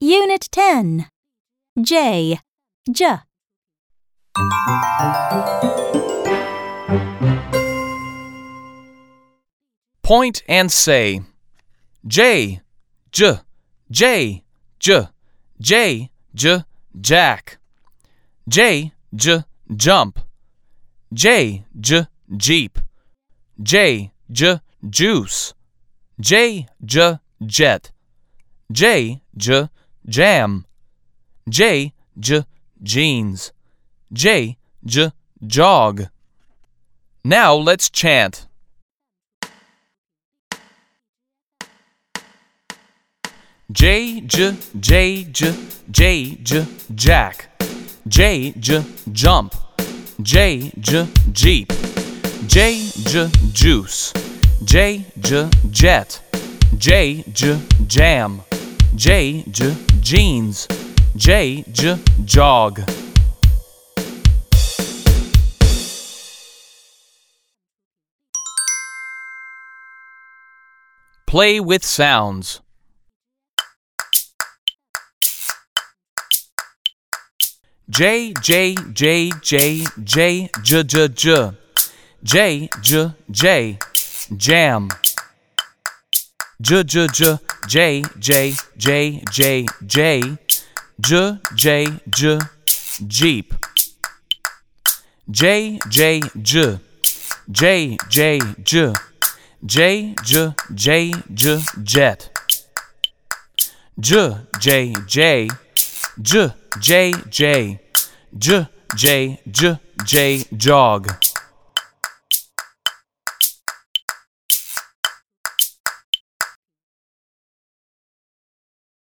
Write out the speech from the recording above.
Unit 10 J. J. Point and say. J. J. J. J. J. J. Jack. J. J. Jump. J. J. Jeep. J. J. Juice. J, J, jet. J, J, jam. J, J, jeans. J, J, jog. Now let's chant. J J J J J J Jack J J Jump J J Jeep J J Juice J J Jet J J Jam J J Jeans J J Jog Play with sounds. J J J J J J J J J J J Jam J J J J J J J J J J J Jeep J J J J J J J J J J Jet J J J J J J J J J J Jog